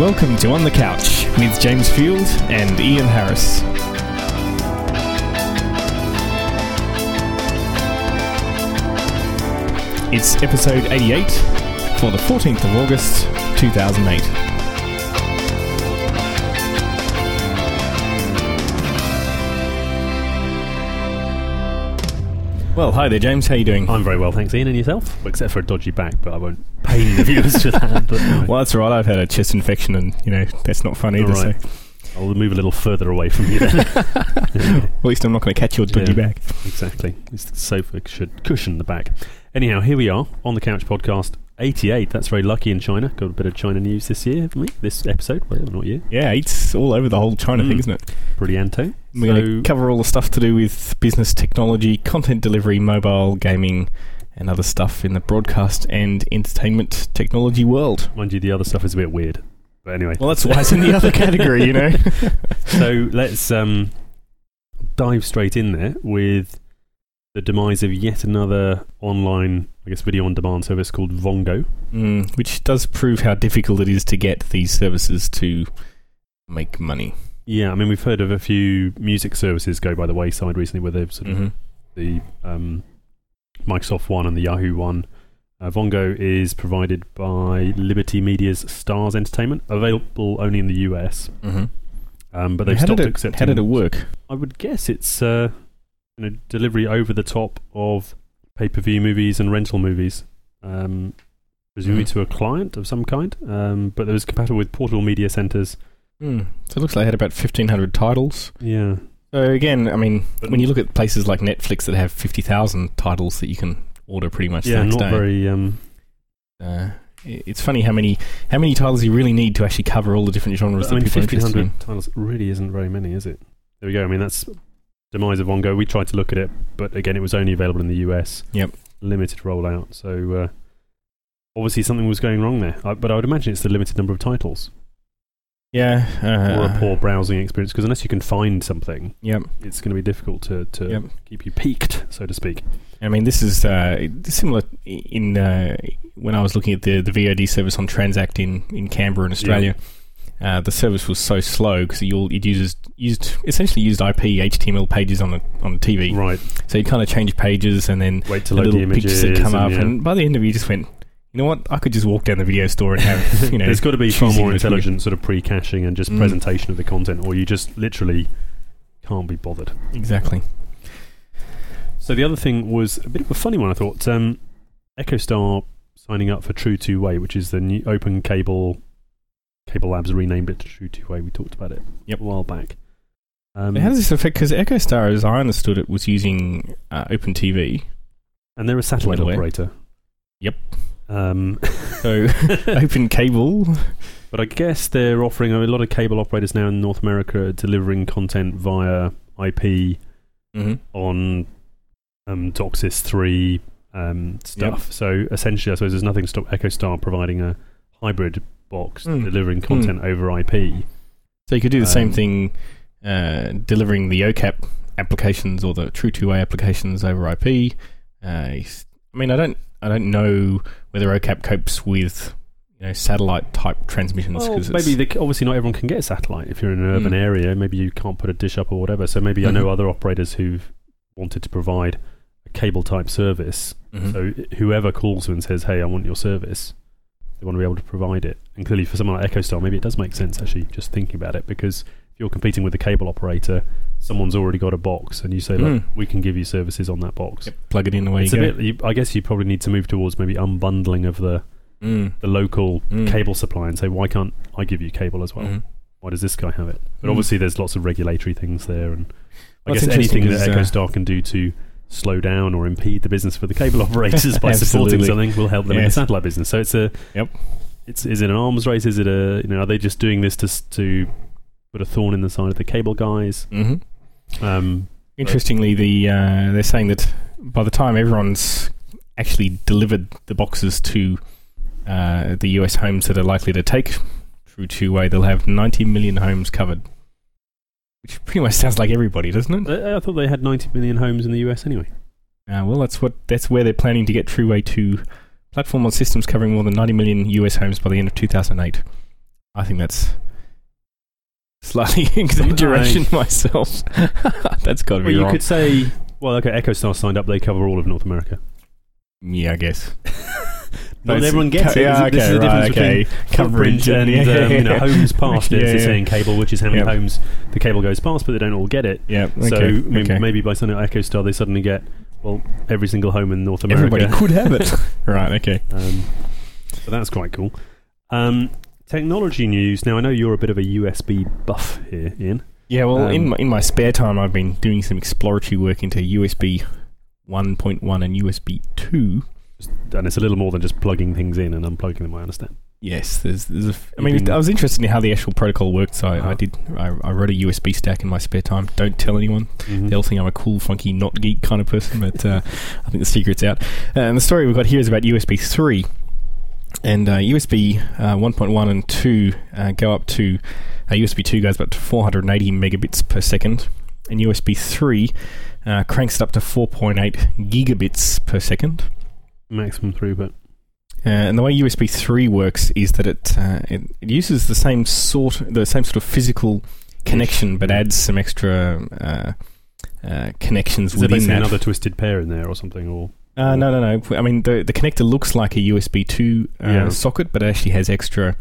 Welcome to On the Couch with James Field and Ian Harris. It's episode 88 for the 14th of August 2008. Well, hi there, James. How are you doing? I'm very well, thanks, Ian. And yourself? Well, except for a dodgy back, but I won't pain the viewers with that. But anyway. Well, that's right. I've had a chest infection, and you know that's not fun either. Right. So I'll move a little further away from you then. at least I'm not going to catch your dodgy Yeah. back. exactly. This sofa should cushion the back. Anyhow, here we are on the Couch Podcast 88. That's very lucky in China. Got a bit of China news this year, haven't we? This episode. Not year. Yeah, it's all over the whole China thing, Mm. isn't it? Brillianto. We're going to cover all the stuff to do with business technology, content delivery, mobile gaming, and other stuff in the broadcast and entertainment technology world. Mind you, the other stuff is a bit weird. But anyway. Well, that's why it's in the other category, you know. so let's um, dive straight in there with the demise of yet another online, I guess, video on demand service called Vongo. Mm, which does prove how difficult it is to get these services to make money. Yeah, I mean, we've heard of a few music services go by the wayside recently, where they've sort of hmm the um, Microsoft one and the Yahoo one. Uh, Vongo is provided by Liberty Media's Starz Entertainment, available only in the US. hmm Um, but they've how stopped did it, accepting. How did it work? I would guess it's uh, you know, delivery over the top of pay per view movies and rental movies, um, presumably Mhm. to a client of some kind. Um, but it was compatible with portable media centers. Mm. So it looks like it had about 1,500 titles. Yeah, So again, I mean, But- when you look at places like Netflix that have 50,000 titles that you can order pretty much yeah, the next not day. very. Um, Uh, it's funny how many how many titles you really need to actually cover all the different genres I that mean, people are fifteen hundred titles really isn't very many, is it? There we go. I mean, that's demise of Vongo. We tried to look at it, but again, it was only available in the US. Yep. Limited rollout. So uh, obviously something was going wrong there. I, but I would imagine it's the limited number of titles Yeah. Uh, or a poor browsing experience. Because unless you can find something, Yep. it's going to be difficult to, to Yep. keep you peaked, so to speak. I mean, this is uh, similar in uh, when I was looking at the, the VOD service on Transact in, in Canberra in Australia. Uh, the service was so slow because it uses used essentially used IP HTML pages on the on the TV. Right. So you kind of change pages and then Wait to the load the little pictures images. that come up, yeah. and by the end of it, you just went, you know what? I could just walk down the video store and have you know. There's got to be far more intelligent sort of pre-caching and just Mm. presentation of the content, or you just literally can't be bothered. exactly. So the other thing was a bit of a funny one, I thought. Um, EchoStar signing up for tru2way, which is the new open cable. Cable Labs renamed it to tru2way. We talked about it Yep. a while back. Um, How does this affect? Because EchoStar, as I understood it, was using uh, OpenTV. and they're a satellite By the way. operator. Yep. Um, So Open Cable. but I guess they're offering a lot of cable operators now in North America are delivering content via IP Mm-hmm. on um, DOCSIS 3 um, stuff. So essentially, I suppose there's nothing to stop EchoStar providing a hybrid box Mm. delivering content over IP. So you could do the same Um, thing, uh, delivering the OCAP applications or the tru2way applications over IP. Uh, I mean, I don't, I don't know whether OCAP copes with you know satellite type transmissions. Well, maybe the, obviously not everyone can get a satellite if you're in an urban Mm. area. Maybe you can't put a dish up or whatever. So maybe I know Mhm. other operators who've wanted to provide a cable type service. Mhm. So whoever calls you and says, "Hey, I want your service," they want to be able to provide it. And clearly, for someone like EchoStar, maybe it does make sense actually just thinking about it because if you're competing with a cable operator, someone's already got a box, and you say, "Look, Mm. we can give you services on that box." Yep, plug it in away It's you a go. bit. You, I guess you probably need to move towards maybe unbundling of the Mm. the local Mm. cable supply and say, "Why can't I give you cable as well?" Mhm. Why does this guy have it? But Mm. obviously, there's lots of regulatory things there, and I guess anything that 'cause, uh, can do to slow down or impede the business for the cable operators by supporting something will help them in the satellite business. So it's a, Yep. It's is it an arms race? Is it a you know are they just doing this to to put a thorn in the side of the cable guys? Mhm. Um, Interestingly, the uh, they're saying that by the time everyone's actually delivered the boxes to uh, the US homes that are likely to take tru2way, they'll have 90 million homes covered, which pretty much sounds like everybody, doesn't it? I, I thought they had 90 million homes in the US anyway. Uh, well, that's what that's where they're planning to get True Way to platform on systems covering more than 90 million US homes by the end of 2008. I think that's slightly exaggeration myself. that's got to be right. Well, be you wrong. could say, well, okay, EchoStar signed up; they cover all of North America. yeah, I guess. Not But everyone gets it. Yeah, This is okay, the difference right, between. Coverage and um, you know, homes past it. Yeah, It's yeah. saying cable, which is how many Yeah. homes the cable goes past, but they don't all get it. Yeah, okay. so okay. maybe by signing EchoStar, they suddenly get well every single home in North America. everybody could have it. right, okay. Um, so that's quite cool. Um, technology news. Now I know you're a bit of a USB buff here, Ian. Yeah, well, in Um, my, in my spare time, I've been doing some exploratory work into USB 1.1 and USB 2. And it's a little more than just plugging things in and unplugging them. I understand. Yes, there's, there's a. F- I mean, I was interested in how the actual protocol worked, so I, Uh-huh. I did. I, I wrote a USB stack in my spare time. Don't tell anyone; Mhm. they'll think I'm a cool, funky, not geek kind of person. But uh, I think the secret's out. Uh, and the story we've got here is about USB 3, and uh, USB uh, 1.1 and 2 uh, go up to. Uh, USB 2 goes up to 480 megabits per second, and USB 3 uh, cranks it up to 4.8 gigabits per second. Maximum throughput. Uh, and the way USB three works is that it, uh, it it uses the same sort the same sort of physical connection, but adds some extra uh, uh, connections Is there within that. another twisted pair in there or something? Or uh, no, no, no. I mean, the the connector looks like a USB two uh, Yeah. socket, but it actually has extra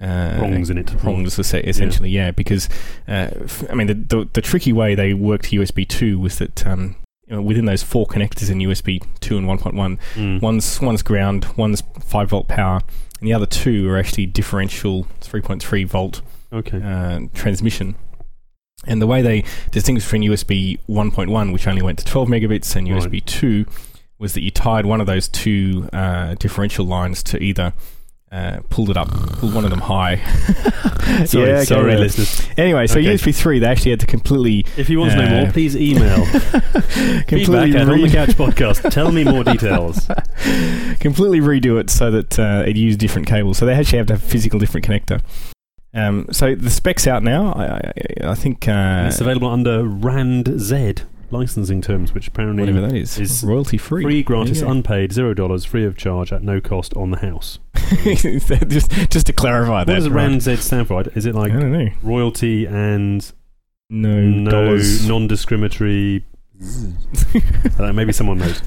uh, prongs in it? prongs es- essentially. Yeah, because uh, f- I mean, the, the the tricky way they worked USB two was that. Um, you know, Within those four connectors in USB 2 and 1.1, Mm. One's one's ground, one's five volt power, and the other two are actually differential 3.3 volt Okay. uh, transmission. And the way they distinguish between USB 1.1, which only went to 12 megabits, and Right. USB 2, was that you tied one of those two uh, differential lines to either uh, pulled it up, pulled one of them high. sorry, Yeah, okay, sorry, right. listeners. Anyway, so Okay. USB 3, they actually had to completely, If you want to know Uh, more, please email completely feedback at on the couch podcast. Tell me more details. completely redo it so that uh, it used different cables. So they actually have to have a physical different connector. Um, so the specs out now. I, I, I think uh, it's available under RAND Z licensing terms, which apparently whatever that is, is royalty free. free, gratis, you unpaid, zero dollars, free of charge, at no cost on the house. just, just to clarify What that. does right. RAND Z stand for? Is it like I don't know. royalty and No, no dollars. non-discriminatory? I don't know, maybe someone knows.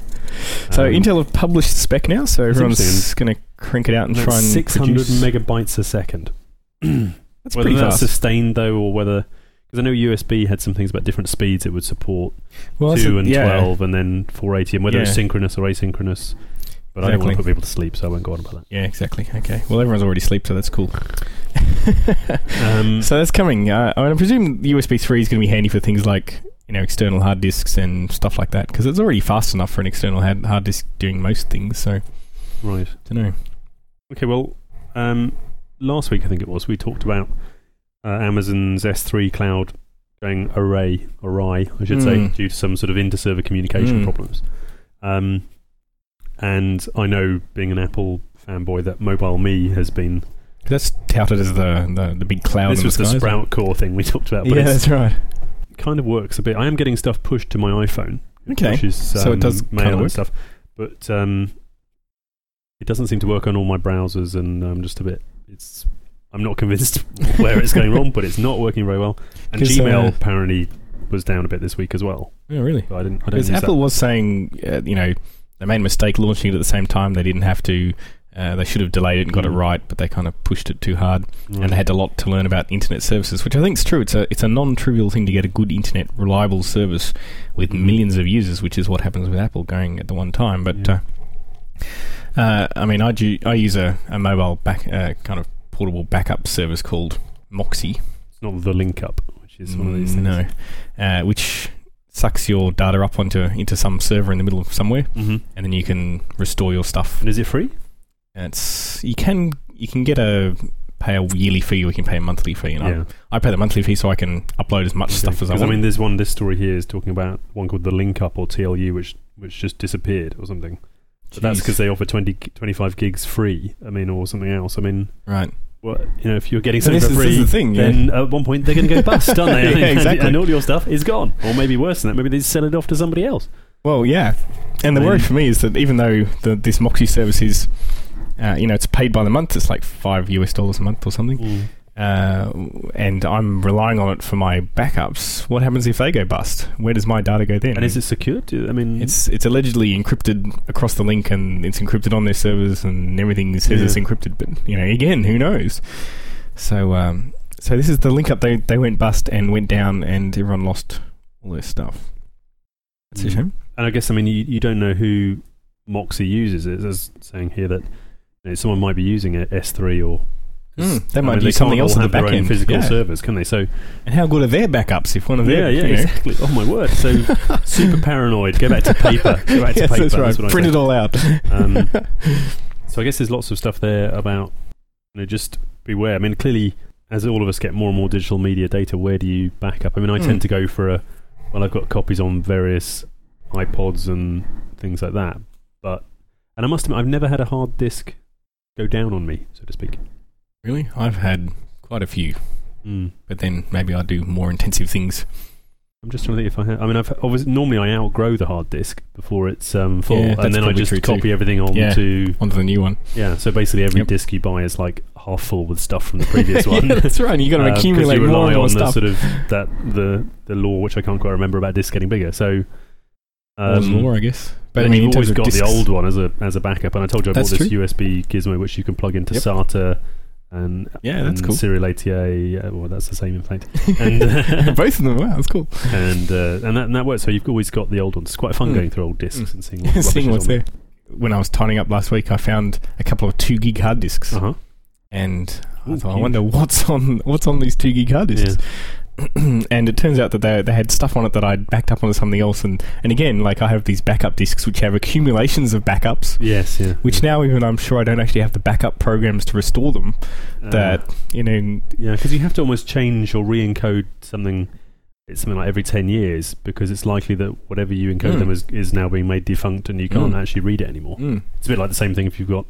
so Um, Intel have published spec now, so everyone's going to crank it out and try and 600 megabytes a second. That's whether pretty that's fast. sustained though, or whether because I know USB had some things about different speeds it would support, well, two and yeah. twelve, and then 480, and whether it's synchronous or asynchronous. But I don't want to put people to sleep, so I won't go on about that. Yeah, exactly. Okay. Well, everyone's already asleep, so that's cool. Um, so that's coming. Uh, I, mean, I presume USB three is going to be handy for things like you know external hard disks and stuff like that because it's already fast enough for an external hard, hard disk doing most things. So right. don't know. Okay. Well, um, last week I think it was we talked about uh, Amazon's S3 cloud going array awry, I should say, Mm. due to some sort of inter-server communication Mm. problems. Um, and I know, being an Apple fanboy, that MobileMe has been. That's touted as the the, the big cloud. this was the, the sky, isn't? SproutCore thing we talked about, but Yeah, that's right. it kind of works a bit. I am getting stuff pushed to my iPhone, Okay. which is um, So it does mail kind of and stuff, but um, it doesn't seem to work on all my browsers, and I'm just a bit. It's I'm not convinced where it's going wrong, but it's not working very well. And Gmail uh, apparently was down a bit this week as well. Oh, really? But I didn't. I Because use Apple was saying, uh, you know, they made a mistake launching it at the same time. They didn't have to. Uh, they should have delayed it and got Mm. it right, but they kind of pushed it too hard, that. and they had a lot to learn about internet services, which I think is true. It's a it's a non-trivial thing to get a good internet reliable service with Mm. millions of users, which is what happens with Apple going at the one time. But Yeah. uh, uh, I mean, I, do, I use a, a mobile back uh, kind of portable backup service called Mozy. It's not the link up, which is one of these things. No, uh, which sucks your data up onto into some server in the middle of somewhere, Mm-hmm. and then you can restore your stuff. And is it free? It's you can you can get a pay a yearly fee or you can pay a monthly fee. And yeah. I, I pay the monthly fee so I can upload as much stuff as I want. I mean, there's one. This story here is talking about one called the Linkup or TLU, which which just disappeared or something. But that's because they offer 20, 25 gigs free. I mean, or something else. I mean, right. Well, you know, if you're getting So something this, for is, free, the thing. Yeah. then at one point they're going to go bust, aren't they? Yeah, And- exactly. And all your stuff is gone, or maybe worse than that. Maybe they sell it off to somebody else. Well, yeah. And the worry for me is that even though the, this Mozy service is Uh, you know, it's paid by the month. It's like five US dollars a month or something. Mm. Uh, and I'm relying on it for my backups. What happens if they go bust? Where does my data go then? And is it secure? Do, I mean, It's it's allegedly encrypted across the link, and it's encrypted on their servers, and everything says Yeah. it's encrypted. But you know, again, who knows? So, um, so this is the link up. They they went bust and went down, and everyone lost all their stuff. That's a Mm. shame. and I guess I mean you, you don't know who Mozy uses. It's as saying here that you know, someone might be using a S3 or Mm, they I might mean, use something else at the back end. physical yeah. servers, can they? So And how good are their backups if one of them yeah, yeah, you know- exactly. Oh my word! So super paranoid. Go back to paper. Go back to yes, paper. that's right. what I Print it all out. Um, So I guess there's lots of stuff there about you know just beware. I mean, clearly, as all of us get more and more digital media data, where do you back up? I mean, I Hmm. tend to go for a well, I've got copies on various iPods and things like that, but and I must admit, I've never had a hard disk go down on me, so to speak. Really, I've had quite a few, Mm. but then maybe I do more intensive things. I'm just trying to think if I have. I mean, I've obviously normally I outgrow the hard disk before it's um, full, Yeah, and then I just true too. copy everything on Yeah. to Onto the new one. yeah. So basically, every Yep. disk you buy is like half full with stuff from the previous one. yeah, that's right. And you got to Uh, 'cause accumulate you more rely and more on the stuff. sort of that the the law, which I can't quite remember about discs getting bigger. So, um, law, I guess. but I mean, you've always of got the old one as a as a backup. And I told you I That's bought this USB gizmo which you can plug into Yep. SATA and Yeah, that's and cool. Serial ATA. Yeah, well, that's the same in fact. And uh, Both of them. Wow, that's cool. and uh, and that and that works. So you've always got the old ones. It's quite fun Mm. going through old discs and seeing, what Seeing what's there. When I was tidying up last week, I found a couple of two gig hard disks, Uh huh. and I Ooh, thought, I wonder what's on what's on these two gig hard disks. and it turns out that they they had stuff on it that I'd backed up onto something else, and and again, like I have these backup disks which have accumulations of backups. Yes. Yeah. Which now even I'm sure I don't actually have the backup programs to restore them. Uh, that you know, Yeah, because you have to almost change or re-encode something. It's something like every ten years because it's likely that whatever you encode Mm. them as is now being made defunct and you can't Mm. actually read it anymore. mm, It's a bit like the same thing if you've got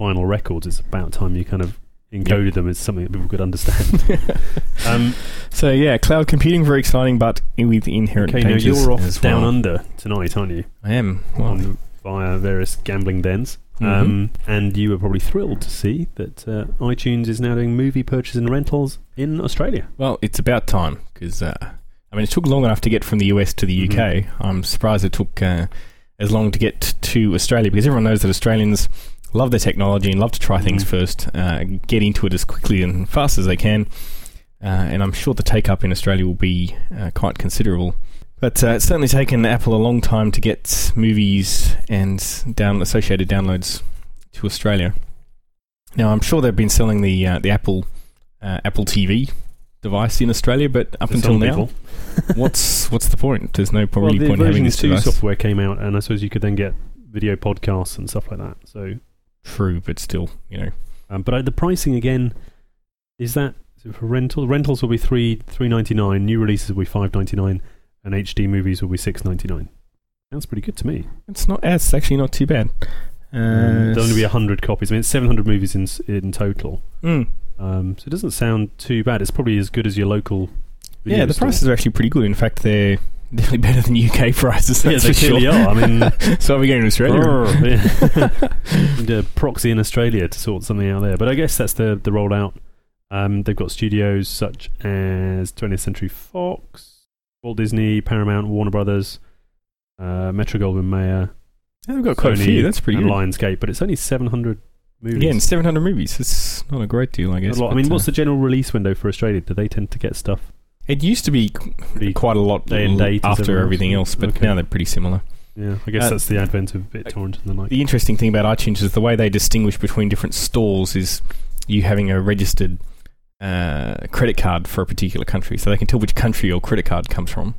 vinyl records. It's about time you kind of encoded them as something that people could understand. um, so yeah, cloud computing very exciting, but with inherent okay, now dangers you're off down well. under tonight, aren't you? I am. Well, On via various gambling dens. Mhm. Um, and you were probably thrilled to see that uh, iTunes is now doing movie purchases and rentals in Australia. Well, it's about time because uh, I mean it took long enough to get from the US to the UK. I'm surprised it took uh, as long to get to Australia because everyone knows that Australians love their technology and love to try things Mhm. first, uh, get into it as quickly and fast as they can. Uh, and I'm sure the take up in Australia will be uh, quite considerable. But uh, it's certainly taken Apple a long time to get movies and down associated downloads to Australia. Now I'm sure they've been selling the uh, the Apple uh, Apple TV device in Australia, but up until now, what's what's the point? There's no well, probably the point in having this two device. software came out, and I suppose you could then get video podcasts and stuff like that. So, True, but still, you know, um, but uh, the pricing again is that for rental. Rentals will be three three ninety nine. New releases will be five ninety nine, and HD movies will be six ninety nine. Sounds pretty good to me. it's not. It's actually not too bad. Uh, Um, there'll only be hundred copies. I mean, it's seven hundred movies in in total. mm. Um, so it doesn't sound too bad. It's probably as good as your local. Video Yeah, the store. prices are actually pretty good. In fact, they're definitely better than UK prices. Yeah, That's they for clearly sure. are. I mean, so are we going to Australia? Yeah. Need proxy in Australia to sort something out there. But I guess that's the the rollout. Um, they've got studios such as 20th Century Fox, Walt Disney, Paramount, Warner Brothers, uh, Metro Goldwyn Mayer, Yeah, they've got quite a few. That's pretty and good. Lionsgate. But it's only 700 movies. Again, 700 movies. It's not a great deal, I guess. A lot. I mean, uh, what's the general release window for Australia? Do they tend to get stuff It used to be pretty? quite a lot Day and date after everything else, but Okay. now they're pretty similar. Yeah, I guess Uh, that's the advent of BitTorrent and the like. The interesting thing about iTunes is the way they distinguish between different stores is you having a registered uh, credit card for a particular country, so they can tell which country your credit card comes from,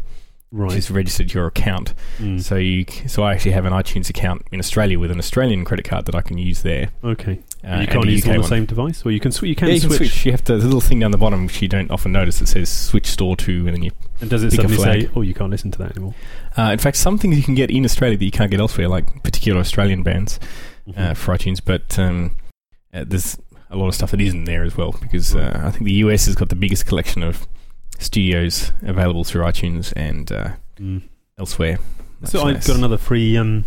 which Right. is registered your account. Mm. So you, so I actually have an iTunes account in Australia with an Australian credit card that I can use there. Okay. Uh, you can't use UK on the one. same device, or you can, sw- you can yeah, you switch. can switch. You have to, the little thing down the bottom which you don't often notice that says switch store to, and then you. And does it pick a suddenly say, "Oh, you can't listen to that anymore"? Uh, in fact, some things you can get in Australia that you can't get elsewhere, like particular Australian bands. Mm-hmm. uh, for iTunes, but um, uh, there's a lot of stuff that isn't there as well because Right. uh, I think the US has got the biggest collection of studios available through iTunes and uh, Mm. elsewhere. So That's I nice. got another free um,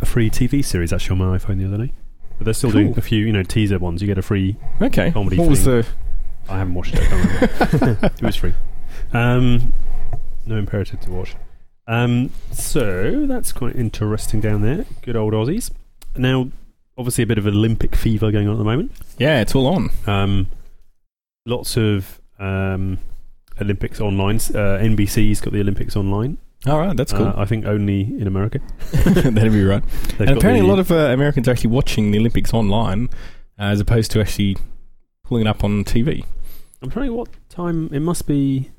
a free TV series actually on my iPhone the other day. But they're still Cool. doing a few, you know, teaser ones. You get a free. Okay. Comedy what was the? I haven't watched it. I it was free. Um, no imperative to watch. Um, so that's quite interesting down there. Good old Aussies. Now, obviously, a bit of Olympic fever going on at the moment. Yeah, it's all on. Um, lots of um, Olympics online. Uh, NBC's got the Olympics online. All right, that's cool. Uh, I think only in America. That'd be right. They've and apparently, the- a lot of uh, Americans are actually watching the Olympics online, uh, as opposed to actually pulling it up on TV. I'm trying to what time it must be.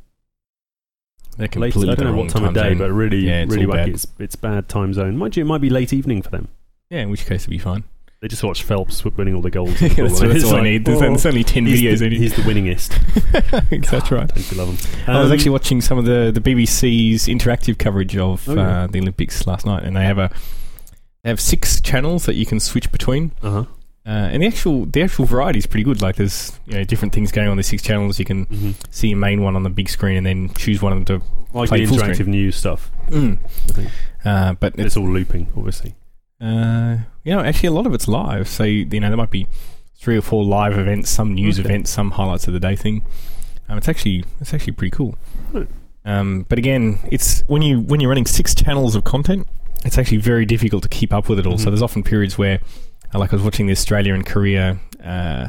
They're Late, completely I don't know what time of day, zone. but really, Yeah, it's really all wacky. bad. It's, it's bad time zone. Mind you, it might be late evening for them. yeah, in which case it'd be fine. They just watched Phelps winning all the golds. that's that's It's all I need. There's, there's only ten he's, videos. the, I need. he's the winningest. that's right. Don't you love him? I was Um, actually watching some of the, the BBC's interactive coverage of Oh, yeah. uh, the Olympics last night, and they have a they have six channels that you can switch between, Uh-huh. uh, and the actual the actual variety is pretty good. Like there's you know different things going on the six channels. You can hmm see your main one on the big screen, and then choose one of them Like Play the interactive screen. news stuff. Mm. I think. Uh, but It's all looping, obviously. Uh, you know, actually, a lot of it's live. So you know, there might be three or four live events, some news Okay. events, some highlights of the day thing. Um, it's actually it's actually pretty cool. Right. Um, but again, it's when you when you're running six channels of content, it's actually very difficult to keep up with it all. So Mhm. there's often periods where, uh, like I was watching the Australia and Korea uh,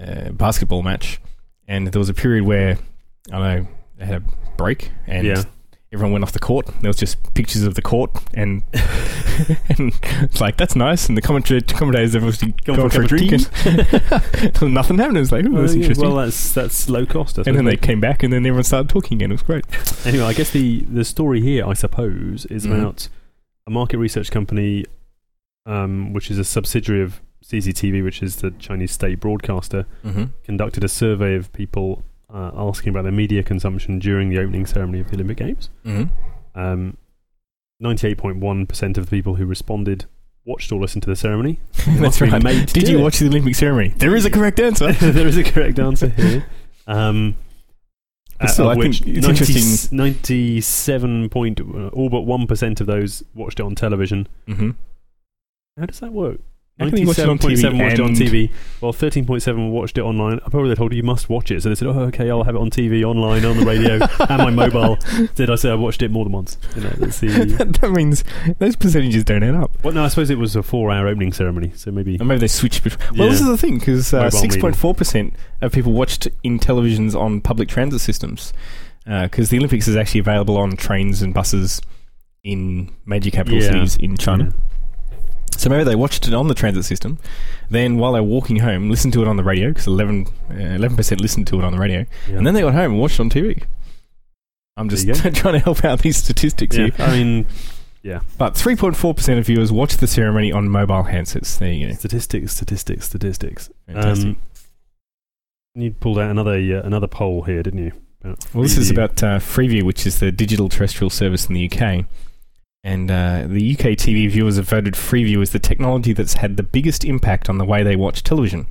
uh, basketball match, and there was a period where I don't know they had a break and Yeah. Everyone went off the court. There was just pictures of the court, and and it's like that's nice. And the commentator, commentators have obviously Gone gone, for a for a drink, and nothing happened. It was like, oh, that's Uh, yeah, interesting. well, that's that's low cost. And then they came back, and then everyone started talking again. It was great. Anyway, I guess the the story here, I suppose, is Mhm. about a market research company, um, which is a subsidiary of CCTV, which is the Chinese state broadcaster, Mm-hmm. conducted a survey of people uh, asking about their media consumption during the opening ceremony of the Olympic Games. Mm-hmm. Um, 98.1% of the people who responded watched or listened to the ceremony. That's right. Did you it. watch the Olympic ceremony? There is a correct answer. there is a correct answer here. Um, But uh, still, of I think which it's 90 interesting- 97 point, uh, all but 1% of those watched it on television. Mm-hmm. How does that work? How can you it on 97.7 TV watched it on TV. Well, 13.7 watched it online. I probably told you you must watch it. So they said, oh, okay, I'll have it on TV, online, on the radio, and my mobile. Did I say I watched it more than once? You know, let's see. that, that means those percentages don't add up. Well, no, I suppose it was a four-hour opening ceremony, so maybe. Or maybe they switched. Between. Well, this is the thing because uh, six point four percent of people watched in televisions on public transit systems because the Olympics is actually available on trains and buses in major capital Yeah. cities in China. Yeah. So maybe they watched it on the transit system. Then while they're walking home, listened to it on the radio because 11 percent listened to it on the radio, Yeah. and then they got home and watched it on TV. I'm just There you go. trying to help out these statistics Yeah, here. I mean, yeah, But 3.4 percent of viewers watched the ceremony on mobile handsets. There you go. statistics, statistics, statistics. Fantastic. Um, you pulled out another uh, another poll here, didn't you? Well, this is about uh, Freeview, which is the digital terrestrial service in the UK. And uh, the UK TV viewers have voted Freeview as the technology that's had the biggest impact on the way they watch television.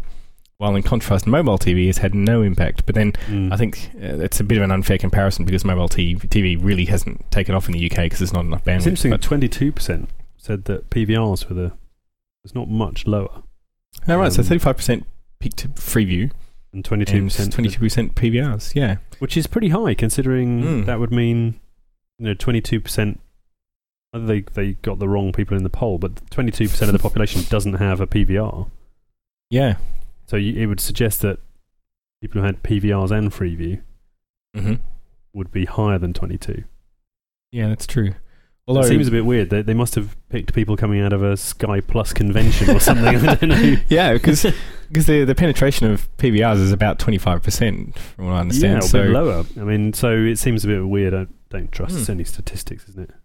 While in contrast, mobile TV has had no impact. But then Mm. I think uh, it's a bit of an unfair comparison because mobile TV, TV really hasn't taken off in the UK because there's not enough bandwidth. it's interesting. Twenty-two percent said that PVRs were the. It's not much lower, no, right, so um, 35% picked Freeview and twenty-two and percent 22% PVRs. Yeah. which is pretty high considering Mm. that would mean you know 22% they they got the wrong people in the poll but 22% of the population doesn't have a PVR Yeah. so you, it would suggest that people who had PVRs and Freeview hmm would be higher than 22 Yeah, that's true. Although it seems a bit weird they, they must have picked people coming out of a Sky Plus convention or something I don't know yeah, because because the the penetration of PVRs is about twenty five percent, from what I understand. yeah a so, bit lower I mean so it seems a bit weird I don't trust Hmm. only statistics isn't it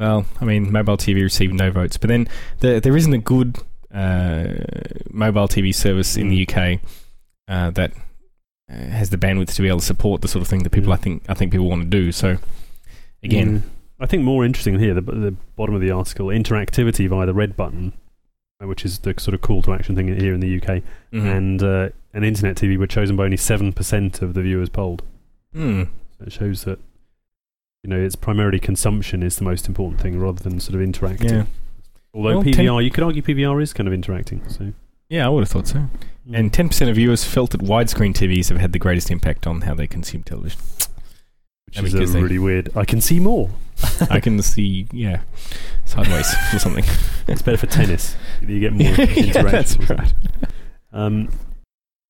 well, I mean, mobile TV received no votes, but then there there isn't a good uh, mobile TV service in the UK uh, that uh, has the bandwidth to be able to support the sort of thing that people Yeah. I think I think people want to do. So again, Mm. I think more interesting here, the, the bottom of the article, interactivity via the red button, uh, which is the sort of call to action thing here in the UK, mhm. and uh, and internet TV were chosen by only seven percent of the viewers polled. Hmm. So it shows that you know it's primarily consumption is the most important thing rather than sort of interacting. yeah. Although Well, PVR, ten- you could argue PVR is kind of interacting. So Yeah, I would have thought so. And 10% of viewers felt that widescreen TVs have had the greatest impact on how they consume television. which I mean, is 'cause they- really weird. I can see more. I can see, yeah, sideways or something. It's better for tennis. You get more yeah, interaction. that's right. Um,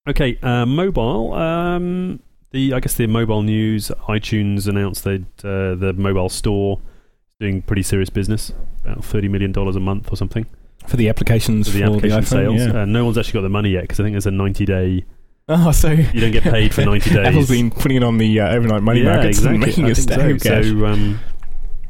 okay, uh, mobile. Um, the I guess the mobile news. iTunes announced that uh, the mobile store is doing pretty serious business, about thirty million dollars a month or something For the applications for for the iPhone, sales. yeah. Uh, no one's actually got the money yet because I think there's a ninety day. oh, so You don't get paid for ninety days. Apple's been putting it on the uh, overnight money yeah, markets exactly. and making I stack so. So um,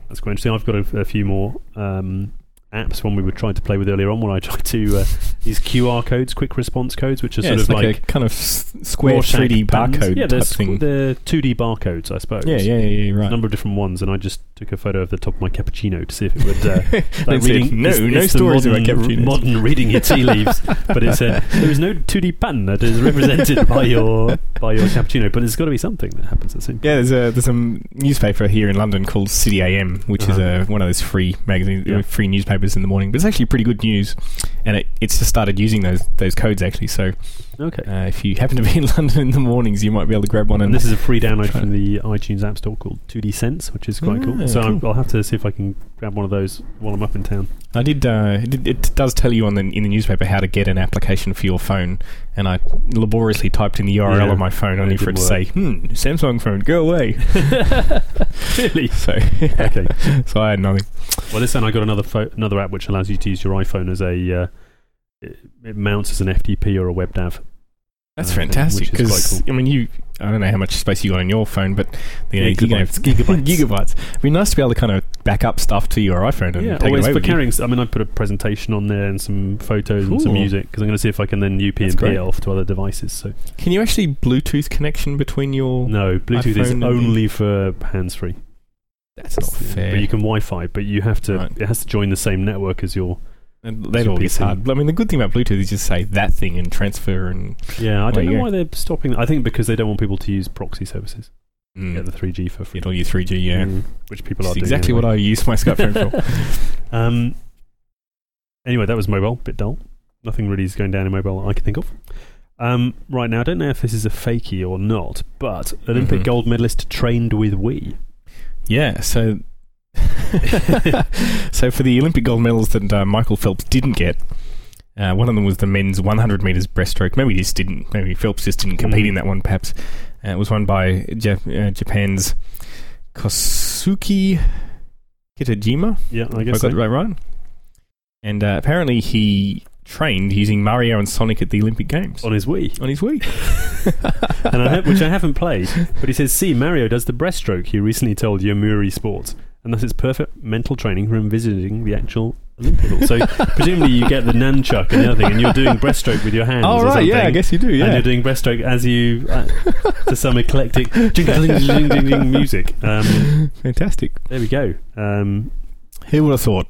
that's quite interesting. I've got a, a few more um, apps. One we were trying to play with earlier on, when I tried to uh, these QR codes, quick response codes, which are yeah, sort of like, like a kind of s- square Rorschach 3D barcode Yeah, type they're, thing. squ- they're 2D barcodes, I suppose. yeah, yeah, yeah, yeah, A right. number of different ones, and I just took a photo of the top of my cappuccino to see if it would. Uh, Then said, no, it's- no it's stories modern, about cappuccinos. Modern reading your tea leaves, but it said there is no 2D pattern that is represented by your by your cappuccino, but it's got to be something that happens at the same. Yeah, there's a there's a newspaper here in London called City AM, which is Uh-huh. uh one of those free magazines, Yeah. uh, free newspapers in the morning. But it's actually pretty good news, and it, it's just started using those those codes actually. So Okay. uh, if you happen to be in London in the mornings, you might be able to grab one. And And this is a free download from the iTunes App Store called 2D Sense, which is quite Ah, cool. So I'm, cool. I'll have to see if I can grab one of those while I'm up in town. I did. Uh, it, it does tell you on the in the newspaper how to get an application for your phone, and I laboriously typed in the URL Yeah. of my phone only for it to didn't say, "Hmm, Samsung phone, go away." really? So, Okay. so I had nothing. Well, this time I got another pho- another app which allows you to use your iPhone as a. Uh, it, it mounts as an FTP or a WebDAV. That's Uh, fantastic which is quite because I mean, you. I don't know how much space you got on your phone, but you know, Yeah, you're gonna have gigabytes. gigabytes. It'd be nice to be able to kind of back up stuff to your iPhone and Yeah, take it always away for with you. carrying. s- I mean, I put a presentation on there and some photos and some music because I'm going to see if I can then UP and great. it off to other devices. So Can you actually Bluetooth connection between your? no, Bluetooth is iPhone and- only for hands-free. That's not fair. But you can Wi-Fi, but you have to. Right. It has to join the same network as your. And that your all gets hard. I mean, the good thing about Bluetooth is just say that thing and transfer and Yeah, I don't know go. why they're stopping. I think because they don't want people to use proxy services. mm, Get the 3G for free. get all your 3G. Yeah, Mm, which people That's are doing exactly what I use my Skype phone for. um, anyway, that was mobile. Bit dull. Nothing really is going down in mobile I can think of. Um, right now, I don't know if this is a fakie or not, but Olympic Mhm. gold medalist trained with Wii. Yeah, so so for the Olympic gold medals that uh, Michael Phelps didn't get, uh, one of them was the men's 100 meters breaststroke. Maybe he just didn't. Maybe Phelps just didn't compete Mhm. in that one. Perhaps uh, it was won by Jap- uh, Japan's Kosuke Kitajima. Yeah, I I guess got it right, right. And uh, apparently he trained using Mario and Sonic at the Olympic Games on his Wii, on his Wii. and I ha- which I haven't played. But he says, "See, Mario does the breaststroke." He recently told Yomiuri Sports, and thus it's perfect mental training for envisaging the actual Olympic. so presumably you get the nunchuck and the other thing, and you're doing breaststroke with your hands. Oh right, yeah, I guess you do. And you're doing breaststroke as you uh, to some eclectic jing, jing, jing, jing music. Um, fantastic. there we go. Um, Who would have thought?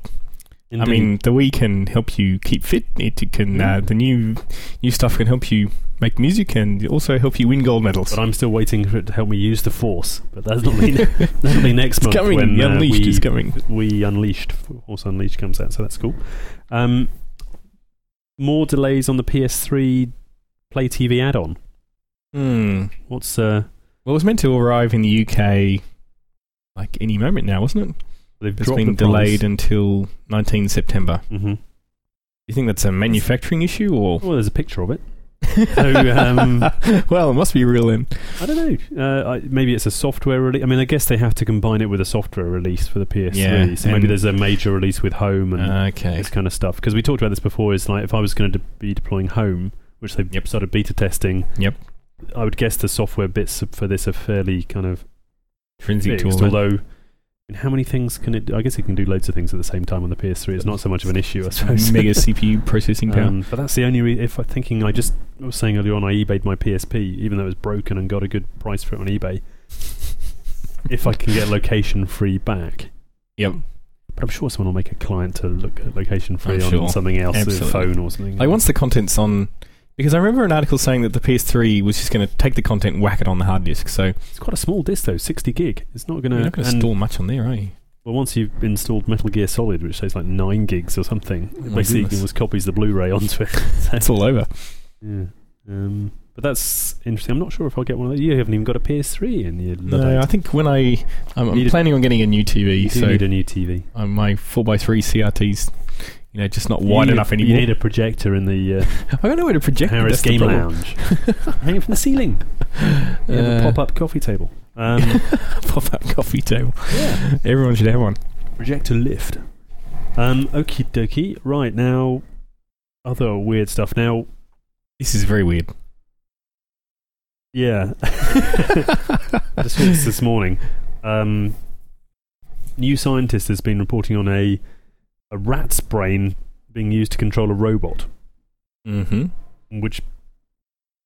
I mean, the Wii can help you keep fit. It can uh, the new new stuff can help you make music and also help you win gold medals. but I'm still waiting for it to help me use the Force. But that's not be that'll be next It's month coming. when uh, Unleashed we, is coming. we Unleashed Force Unleashed comes out. So that's cool. Um, more delays on the PS3 PlayTV add-on. Hmm. What's uh, Well, it was meant to arrive in the UK like any moment now, wasn't it? they've It's dropped been the delayed until 19 September. hmm You think that's a manufacturing issue or? Well, there's a picture of it. So, um, well, it must be real then. I don't know. Uh, I, maybe it's a software release. I mean, I guess they have to combine it with a software release for the PS3. Yeah, so maybe there's a major release with Home and Okay. this kind of stuff. Because we talked about this before. Is like if I was going to de- be deploying Home, which they've Yep. started beta testing. Yep. I would guess the software bits for this are fairly kind of Intrinsic to all Although, mean, how many things can it? do? I guess it can do loads of things at the same time on the PS3. It's not so much of an issue, I suppose. Mega CPU processing power. Um, but that's the only. Re- if I'm thinking, I just I was saying earlier on, I eBayed my PSP, even though it was broken and got a good price for it on eBay. if I can get LocationFree back, yep. but I'm sure someone will make a client to look at LocationFree I'm on sure. something else, a phone or something. Like once the content's on, because I remember an article saying that the PS3 was just going to take the content, and whack it on the hard disk. So it's quite a small disk though, 60 gig. It's not going to. you're not going to store much on there, are you? Well, once you've installed Metal Gear Solid, which says like nine gigs or something, Oh it my basically goodness. just copies the Blu-ray onto it. It's all over. yeah. Um, but that's interesting. I'm not sure if I'll get one of those. You haven't even got a PS3 in your No, I think when I I'm, I'm Need a- planning on getting a new TV, you do so need a new TV. uh, my four x three CRT's, you know, just not wide you enough anymore. You need a projector in the uh, I don't know where to project Harris Game. Lounge. Hang it from the ceiling. You have a Uh, pop-up coffee table. Um, pop up coffee table. yeah. Everyone should have one. Projector lift. Um, okie dokie. Right now, other weird stuff. Now, This is very weird. yeah. I just saw this this morning. Um, new scientist has been reporting on a a rat's brain being used to control a robot, mm-hmm. which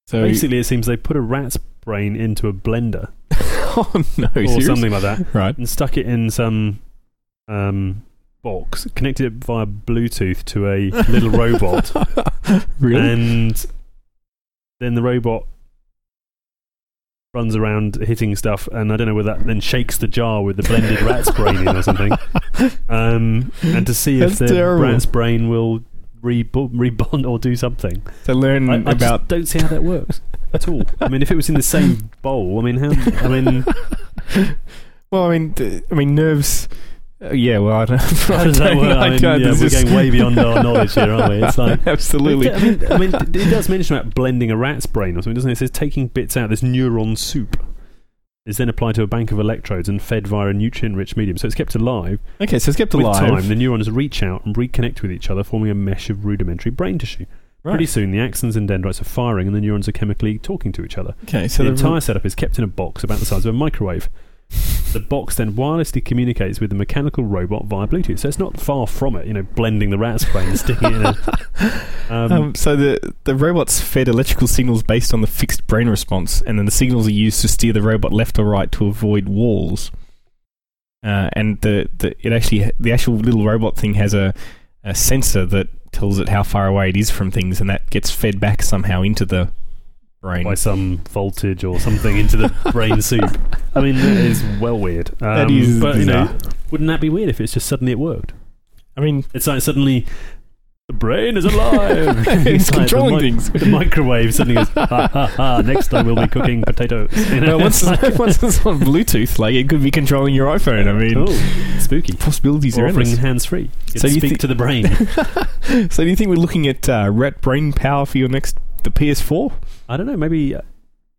So basically it seems they put a rat's brain into a blender oh no, or something like that Right. and stuck it in some um, box, connected it via Bluetooth to a little robot, really? and then the robot runs around hitting stuff, and I don't know whether that then shakes the jar with the blended rat's brain in or something, um, and to see if That's the terrible. rat's brain will rebo- rebond or do something. to learn I, I about just don't see how that works at all. I mean, if it was in the same bowl, I mean, how? I mean, Well, I mean, I mean, nerves. Uh, yeah, well, I don't. how I does that don't- work? I I mean, don't- yeah, we're just- going way beyond our knowledge here, aren't we? It's like absolutely. I mean, I mean, it does mention about blending a rat's brain or something, doesn't it? It says taking bits out. of This neuron soup is then applied to a bank of electrodes and fed via a nutrient-rich medium. So it's kept alive. Okay, so it's kept alive. With alive. time, the neurons reach out and reconnect with each other, forming a mesh of rudimentary brain tissue. Right. Pretty soon, the axons and dendrites are firing, and the neurons are chemically talking to each other. Okay, so the the entire setup is kept in a box about the size of a microwave. The box then wirelessly communicates with the mechanical robot via Bluetooth, so it's not far from it. You know, blending the rat's brain and sticking it in. A, um, Um, so the the robot's fed electrical signals based on the fixed brain response, and then the signals are used to steer the robot left or right to avoid walls. Uh, and the, the it actually the actual little robot thing has a, a sensor that tells it how far away it is from things, and that gets fed back somehow into the brain. by some voltage or something into the brain soup. I mean, that is well weird. Um, That is but you know, wouldn't that be weird if it's just suddenly it worked? I mean, It's like suddenly the brain is alive. it's like controlling the, mi- things. The microwave suddenly goes, ha ha ha. Next time we'll be cooking potatoes. You know, Well, once, it's once it's on Bluetooth, like it could be controlling your iPhone. I mean, Cool. spooky. possibilities Or are offering hands free. So you speak to the brain. So, do you think we're looking at uh, rat brain power for your next the PS4? I don't know. Maybe.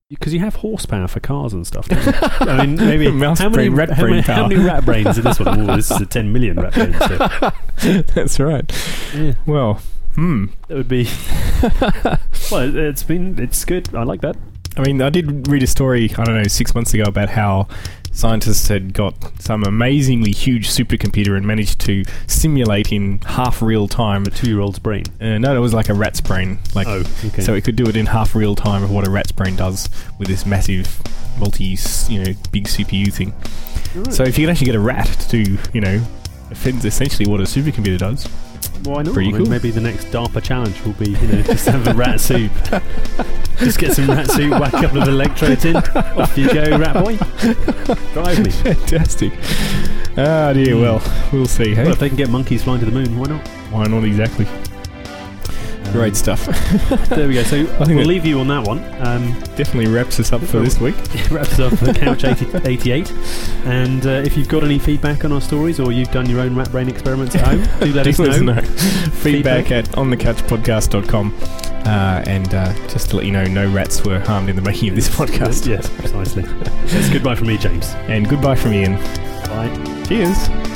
because you have horsepower for cars and stuff. don't you? I mean, maybe Mouse how many, rat how, brain many, how power. many rat brains in this one? Oh, this is a ten million rat brains. So, That's right. yeah, Well, hmm. that would be. well, it's been it's good. I like that. I mean, I did read a story, I don't know, six months ago about how scientists had got some amazingly huge supercomputer and managed to simulate in half real time. A two-year-old's brain. Uh, no, it was like a rat's brain. Like, oh, okay. So it could do it in half real time of what a rat's brain does with this massive, multi, you know, big CPU thing. Alright. So if you can actually get a rat to do, you know, offends essentially what a supercomputer does. Why not? Pretty I mean, cool. Maybe the next DARPA challenge will be, you know, just have a rat soup. just get some rat soup, whack a couple of electrodes in. Off you go, rat boy. Drive me. Fantastic. Ah dear. Well, we'll see. Hey, Well, if they can get monkeys flying to the moon, why not? why not exactly? Great stuff. There we go. So I think we'll leave you on that one. Um, Definitely wraps us up for this week. wraps us up the Couch 80, 88. And uh, if you've got any feedback on our stories or you've done your own rat brain experiments at home, do let us Do know. Feedback at onthecouchpodcast.com. Uh, and uh, just to let you know, no rats were harmed in the making of this podcast. Yes, precisely. Yes, goodbye from me, James. And goodbye from Ian. Bye. Cheers.